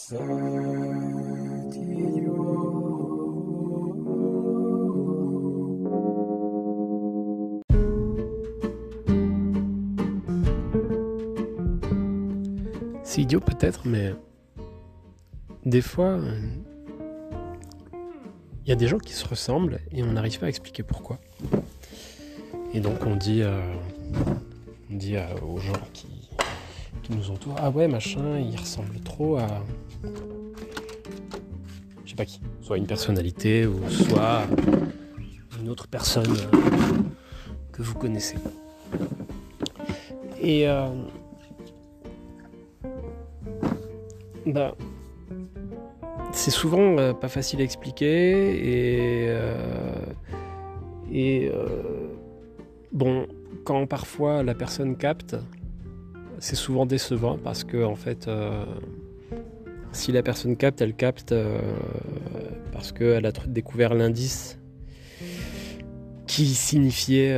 C'est idiot peut-être, mais des fois, il y a des gens qui se ressemblent et on n'arrive pas à expliquer pourquoi. Et donc on dit, euh, on euh, aux gens qui, nous entourent, ah ouais machin, il ressemble trop à, je sais pas qui, soit une personnalité ou soit une autre personne euh, que vous connaissez. Et bah, c'est souvent euh, pas facile à expliquer et, euh, et euh, bon, quand parfois la personne capte, c'est souvent décevant parce que en fait, si la personne capte, elle capte parce qu'elle a découvert l'indice qui signifiait,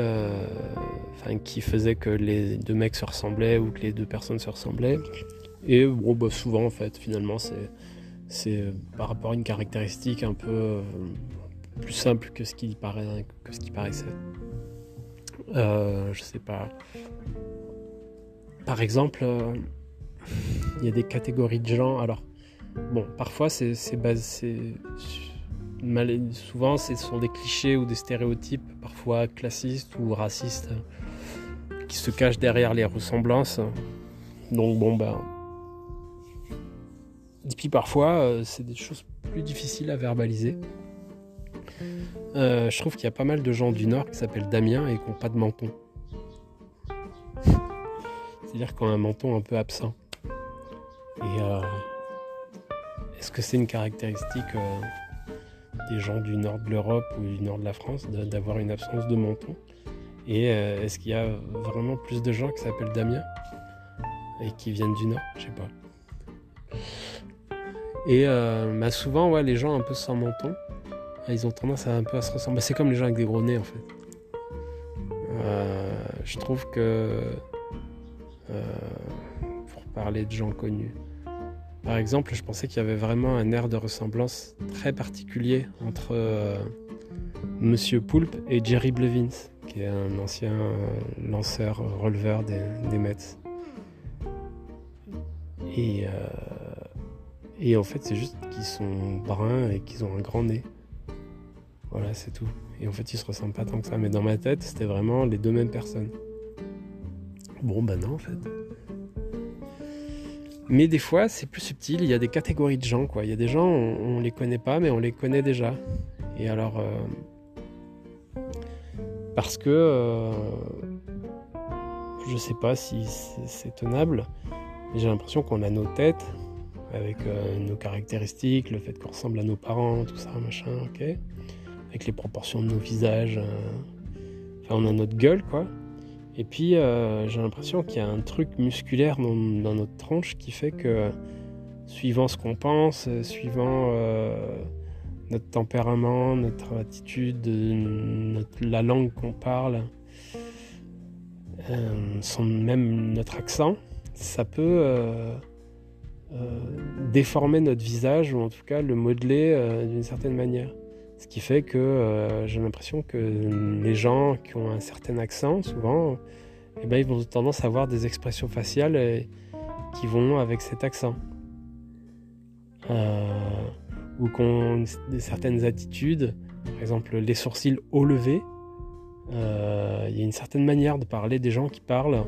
enfin, qui faisait que les deux mecs se ressemblaient ou que les deux personnes se ressemblaient. Et bon, bah, souvent, en fait, finalement, c'est c'est euh, par rapport à une caractéristique un peu euh, plus simple que ce qui, paraît, que ce qui paraissait. Euh, je sais pas. Par exemple, il y a des catégories de gens. Alors, bon, parfois c'est. Souvent, ce sont des clichés ou des stéréotypes, parfois classistes ou racistes, qui se cachent derrière les ressemblances. Donc, bon, ben et puis parfois, euh, c'est des choses plus difficiles à verbaliser. Euh, je trouve qu'il y a pas mal de gens du Nord qui s'appellent Damien et qui n'ont pas de menton. C'est-à-dire qu'on a un menton un peu absent. Et euh, est-ce que c'est une caractéristique des gens du nord de l'Europe ou du nord de la France d'avoir une absence de menton? Et est-ce qu'il y a vraiment plus de gens qui s'appellent Damien? Et qui viennent du nord? Je sais pas. Et euh, bah, souvent, ouais, les gens un peu sans menton, ils ont tendance à un peu à se ressembler. C'est comme les gens avec des gros nez en fait. Euh, je trouve que euh, pour parler de gens connus, par exemple, je pensais qu'il y avait vraiment un air de ressemblance très particulier entre Monsieur Poulpe et Jerry Blevins, qui est un ancien lanceur releveur des, Mets. Et et en fait, c'est juste qu'ils sont bruns et qu'ils ont un grand nez. Voilà, c'est tout. Et en fait, ils se ressemblent pas tant que ça. Mais dans ma tête, c'était vraiment les deux mêmes personnes. Bon, bah non, en fait. Mais des fois, c'est plus subtil. Il y a des catégories de gens, quoi. Il y a des gens, on, on les connaît pas, mais on les connaît déjà. Et alors, euh, parce que euh, je sais pas si c'est tenable, mais j'ai l'impression qu'on a nos têtes avec euh, nos caractéristiques, le fait qu'on ressemble à nos parents, tout ça, machin, ok. Avec les proportions de nos visages. Euh, enfin, on a notre gueule, quoi. Et puis, euh, j'ai l'impression qu'il y a un truc musculaire dans, notre tronche qui fait que, suivant ce qu'on pense, suivant notre tempérament, notre attitude, la langue qu'on parle, même notre accent, ça peut euh, déformer notre visage ou en tout cas le modeler euh, d'une certaine manière. Ce qui fait que euh, j'ai l'impression que les gens qui ont un certain accent, souvent, eh ben, ils vont tendance à avoir des expressions faciales qui vont avec cet accent. ou qui ont certaines attitudes, par exemple les sourcils haut levés. Il y a une certaine manière de parler des gens qui parlent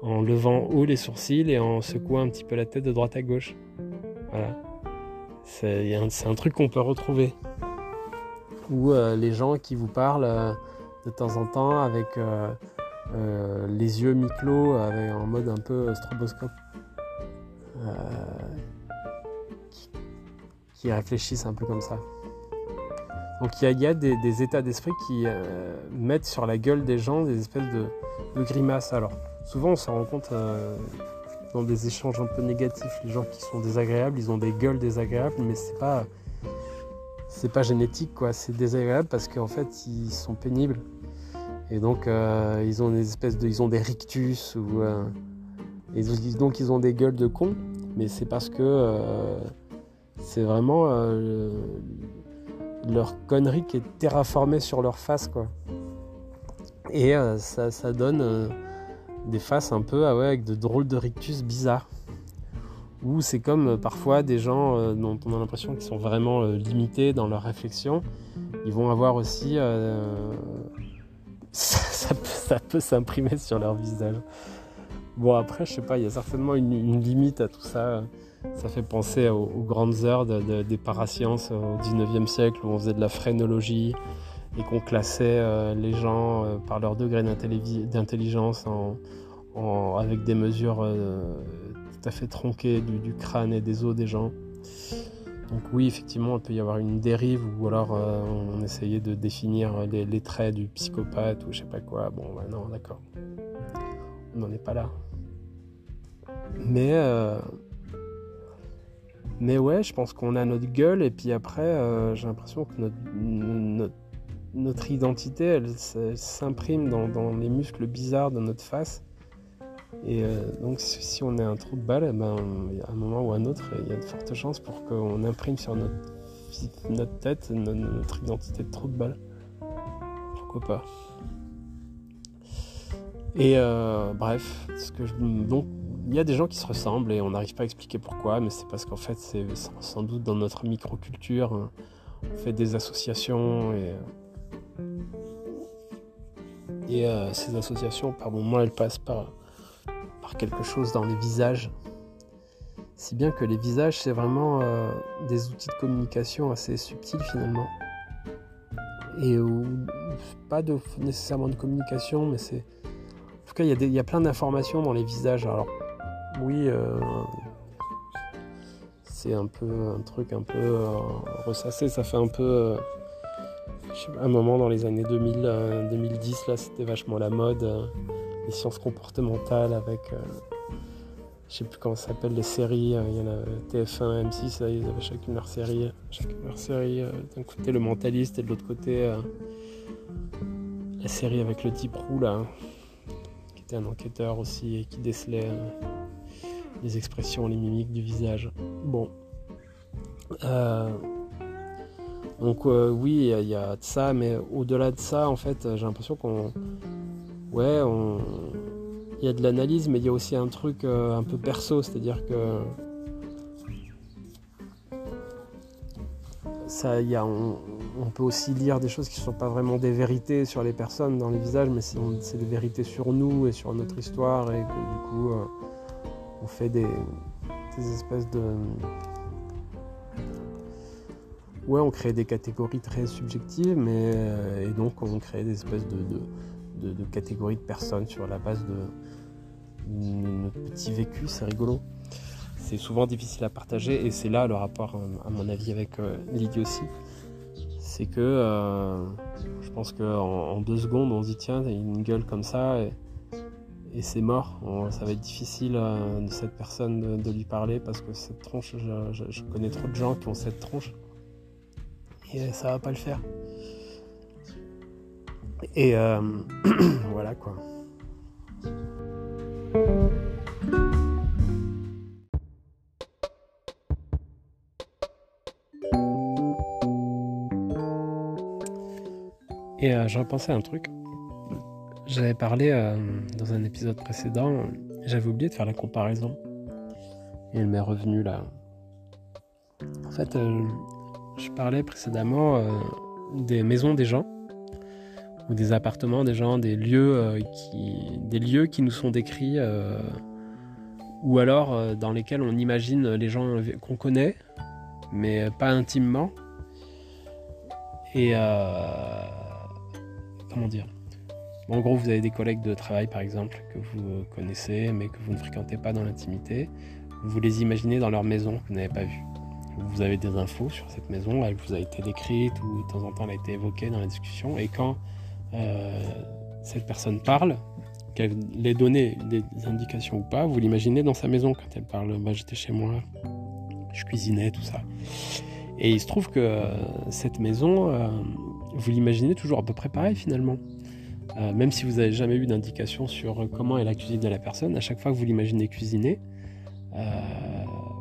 en levant haut les sourcils et en secouant un petit peu la tête de droite à gauche. Voilà. C'est un, truc qu'on peut retrouver. Ou euh, les gens qui vous parlent euh, de temps en temps avec euh, les yeux mi-clos, en mode un peu stroboscope. Qui, réfléchissent un peu comme ça. Donc il y a, des, états d'esprit qui mettent sur la gueule des gens des espèces de, de grimaces. Alors, souvent on se rend compte dans des échanges un peu négatifs, les gens qui sont désagréables, ils ont des gueules désagréables, mais c'est pas c'est pas génétique quoi, c'est désagréable parce qu'en fait ils sont pénibles et donc euh, ils ont des espèces de ils ont des rictus ou euh, donc ils ont des gueules de cons, mais c'est parce que c'est vraiment leur connerie qui est terraformée sur leur face, quoi. Et ça, ça, donne des faces un peu ah ouais, avec de drôles de rictus bizarres. Ou c'est comme parfois des gens dont on a l'impression qu'ils sont vraiment limités dans leur réflexion. Ils vont avoir aussi ça, peut, s'imprimer sur leur visage. Bon, après, je sais pas, il y a certainement une, limite à tout ça. Ça fait penser aux, grandes heures des parasciences au 19e siècle où on faisait de la phrénologie et qu'on classait euh, les gens euh, par leur degré d'intelligence avec des mesures euh, tout à fait tronquées du, crâne et des os des gens. Donc oui, effectivement, il peut y avoir une dérive ou alors euh, on essayait de définir les, traits du psychopathe ou je sais pas quoi. Bon, bah non, d'accord. On n'en est pas là. Mais, euh, mais ouais, je pense qu'on a notre gueule et puis après, euh, j'ai l'impression que notre, identité, elle, s'imprime dans les muscles bizarres de notre face. Et euh, donc, si on est un trou de balle, eh ben, à un moment ou à un autre, il y a de fortes chances pour qu'on imprime sur notre, notre tête notre, identité de trou de balle. Pourquoi pas Et euh, bref, donc il y a des gens qui se ressemblent et on n'arrive pas à expliquer pourquoi, mais c'est parce qu'en fait, c'est sans doute dans notre microculture, hein. on fait des associations et. Et euh, ces associations, par moments, elles passent par quelque chose dans les visages. Si bien que les visages, c'est vraiment euh, des outils de communication assez subtils finalement. Et pas de, nécessairement de communication, mais c'est. En tout cas, il y, a plein d'informations dans les visages. Alors, oui, euh, c'est un peu un truc un peu euh, ressassé. Ça fait un peu. un moment dans les années 2000, 2010, là, c'était vachement la mode sciences comportementales avec, euh, je sais plus comment ça s'appelle, les séries. Euh, il y en a TF1, M6, ils avaient chacune leur série. Chacune leur série. Euh, d'un côté le mentaliste et de l'autre côté la série avec le type roux là, qui était un enquêteur aussi et qui décelait les expressions, les mimiques du visage. Bon. donc oui, il y, a de ça, mais au-delà de ça, en fait, j'ai l'impression qu'on ouais, il y a de l'analyse, mais il y a aussi un truc euh, un peu perso, c'est-à-dire que on, peut aussi lire des choses qui ne sont pas vraiment des vérités sur les personnes dans les visages, mais c'est des vérités sur nous et sur notre histoire, et que du coup, euh, on fait des, espèces de. Ouais, on crée des catégories très subjectives, mais euh, et donc on crée des espèces de, catégories de personnes sur la base de, notre petit vécu, c'est rigolo. C'est souvent difficile à partager et c'est là le rapport, à mon avis, avec euh, l'idiotie. C'est que euh, je pense qu'en en deux secondes, on se dit tiens, il une gueule comme ça et, c'est mort. ça va être difficile euh, de cette personne de, lui parler parce que cette tronche, je, connais trop de gens qui ont cette tronche et ça va pas le faire. Et euh, voilà quoi. Et euh, j'ai repensé à un truc. J'avais parlé euh, dans un épisode précédent, j'avais oublié de faire la comparaison. Et elle m'est revenue là. En fait, je parlais précédemment des maisons des gens ou des appartements des gens, des lieux, euh, qui, des lieux qui nous sont décrits, euh, ou alors euh, dans lesquels on imagine les gens qu'on connaît, mais pas intimement. Et comment dire? En gros, vous avez des collègues de travail, par exemple, que vous connaissez, mais que vous ne fréquentez pas dans l'intimité. Vous les imaginez dans leur maison que vous n'avez pas vue. Vous avez des infos sur cette maison, elle vous a été décrite ou de temps en temps elle a été évoquée dans la discussion. Et quand euh, cette personne parle, qu'elle ait donné des indications ou pas, vous l'imaginez dans sa maison quand elle parle. Bah, J'étais chez moi, je cuisinais, tout ça. Et il se trouve que euh, cette maison, euh, vous l'imaginez toujours à peu près pareil finalement. même si vous n'avez jamais eu d'indication sur comment est la cuisine de la personne, à chaque fois que vous l'imaginez cuisiner,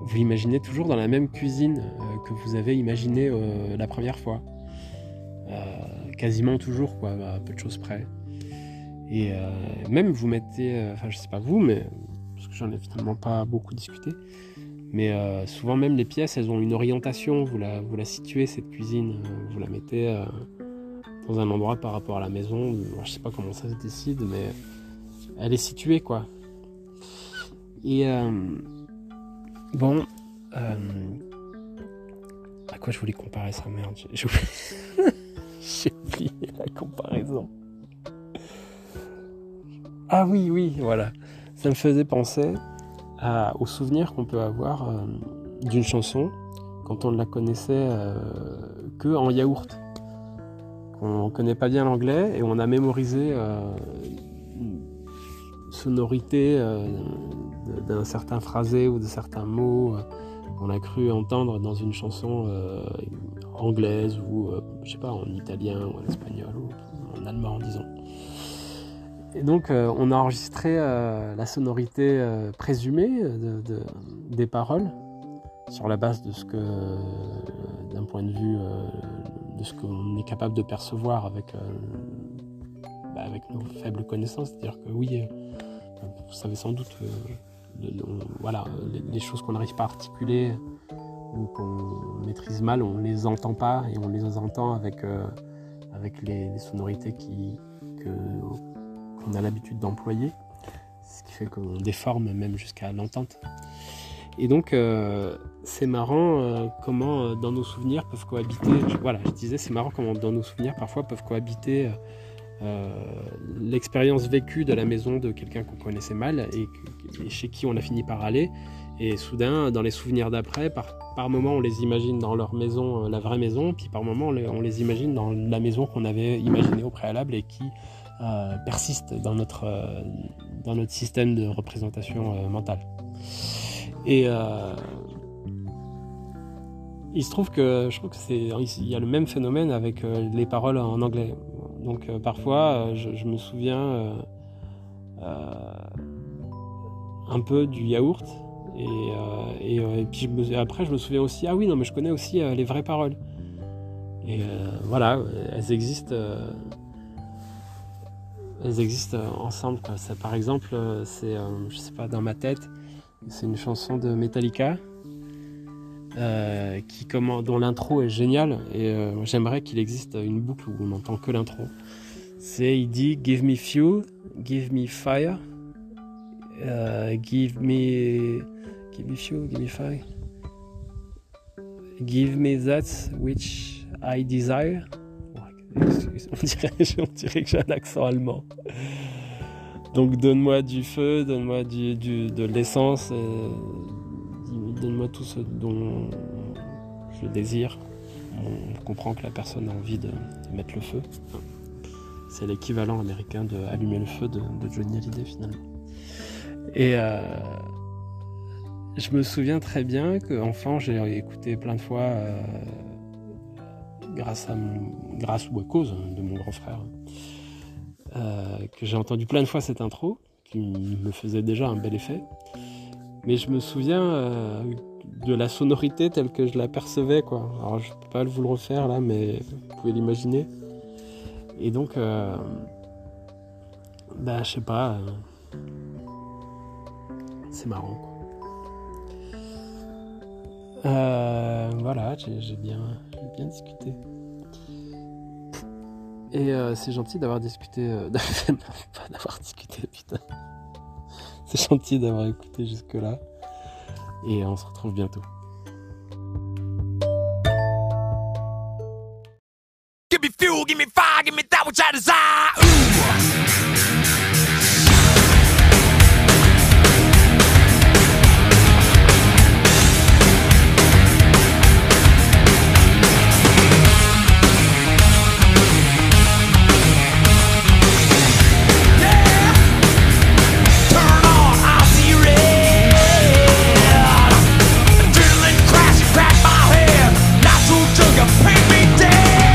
vous l'imaginez toujours dans la même cuisine que vous avez imaginé la première fois. Quasiment toujours, quoi, à peu de choses près. Et même vous mettez, enfin je sais pas vous, mais parce que j'en ai finalement pas beaucoup discuté, mais souvent même les pièces, elles ont une orientation, vous la, vous la situez cette cuisine, vous la mettez dans un endroit par rapport à la maison. Je sais pas comment ça se décide, mais elle est située quoi. Et euh, bon, euh, à quoi je voulais comparer ça? Merde, la comparaison. Ah oui, oui, voilà. Ça me faisait penser à, aux souvenirs qu'on peut avoir euh, d'une chanson quand on ne la connaissait que en yaourt. On ne connaît pas bien l'anglais et on a mémorisé une sonorité d'un certain phrasé ou de certains mots euh, qu'on a cru entendre dans une chanson euh, anglaise ou, euh, je sais pas, en italien ou en espagnol ou en allemand, disons. Et donc, on a enregistré la sonorité présumée des paroles sur la base de ce que, d'un point de vue de ce qu'on est capable de percevoir avec, bah, nos faibles connaissances. C'est-à-dire que oui, vous savez sans doute voilà, les, choses qu'on n'arrive pas à articuler ou qu'on maîtrise mal, on les entend pas et on les entend avec, euh, les, sonorités qu'on a l'habitude d'employer, ce qui fait qu'on déforme même jusqu'à l'entente. Et donc, euh, c'est marrant euh, comment dans nos souvenirs peuvent cohabiter. voilà, je disais, c'est marrant comment dans nos souvenirs parfois peuvent cohabiter l'expérience vécue de la maison de quelqu'un qu'on connaissait mal et, chez qui on a fini par aller. Et soudain, dans les souvenirs d'après, par, par moment, on les imagine dans leur maison, euh, la vraie maison, puis par moment, on les, imagine dans la maison qu'on avait imaginée au préalable et qui euh, persiste dans notre, dans notre système de représentation mentale. Et il se trouve que je trouve que y a le même phénomène avec les paroles en anglais. Donc euh, parfois, euh, je, me souviens euh, un peu du yaourt. Et, puis après, je me souviens aussi, ah oui, non, mais je connais aussi les vraies paroles. Et voilà, elles existent elles existent ensemble. par exemple, c'est, je sais pas, dans ma tête, c'est une chanson de Metallica euh, qui, dont l'intro est géniale et euh, j'aimerais qu'il existe une boucle où on n'entend que l'intro. C'est il dit Give me fuel, give me fire, euh, give me give me fuel, give me fire, give me that which I desire. On dirait, on dirait que j'ai un accent allemand. Donc donne-moi du feu, donne-moi de l'essence donne-moi tout ce dont je désire. On comprend que la personne a envie de, mettre le feu. C'est l'équivalent américain de allumer le feu de, Johnny Hallyday finalement. Et euh, je me souviens très bien qu'enfant j'ai écouté plein de fois, euh, grâce, à grâce ou à cause de mon grand frère, euh, que j'ai entendu plein de fois cette intro qui me faisait déjà un bel effet. Mais je me souviens euh, de la sonorité telle que je la percevais, quoi. Alors je peux pas vous le refaire là, mais vous pouvez l'imaginer. Et donc, bah je sais pas, c'est marrant. Voilà, j'ai bien, bien discuté. Et c'est gentil d'avoir discuté, pas d'avoir discuté, putain. C'est gentil d'avoir écouté jusque-là. Et on se retrouve bientôt. Give me fuel, give me fire, give me that which I desire.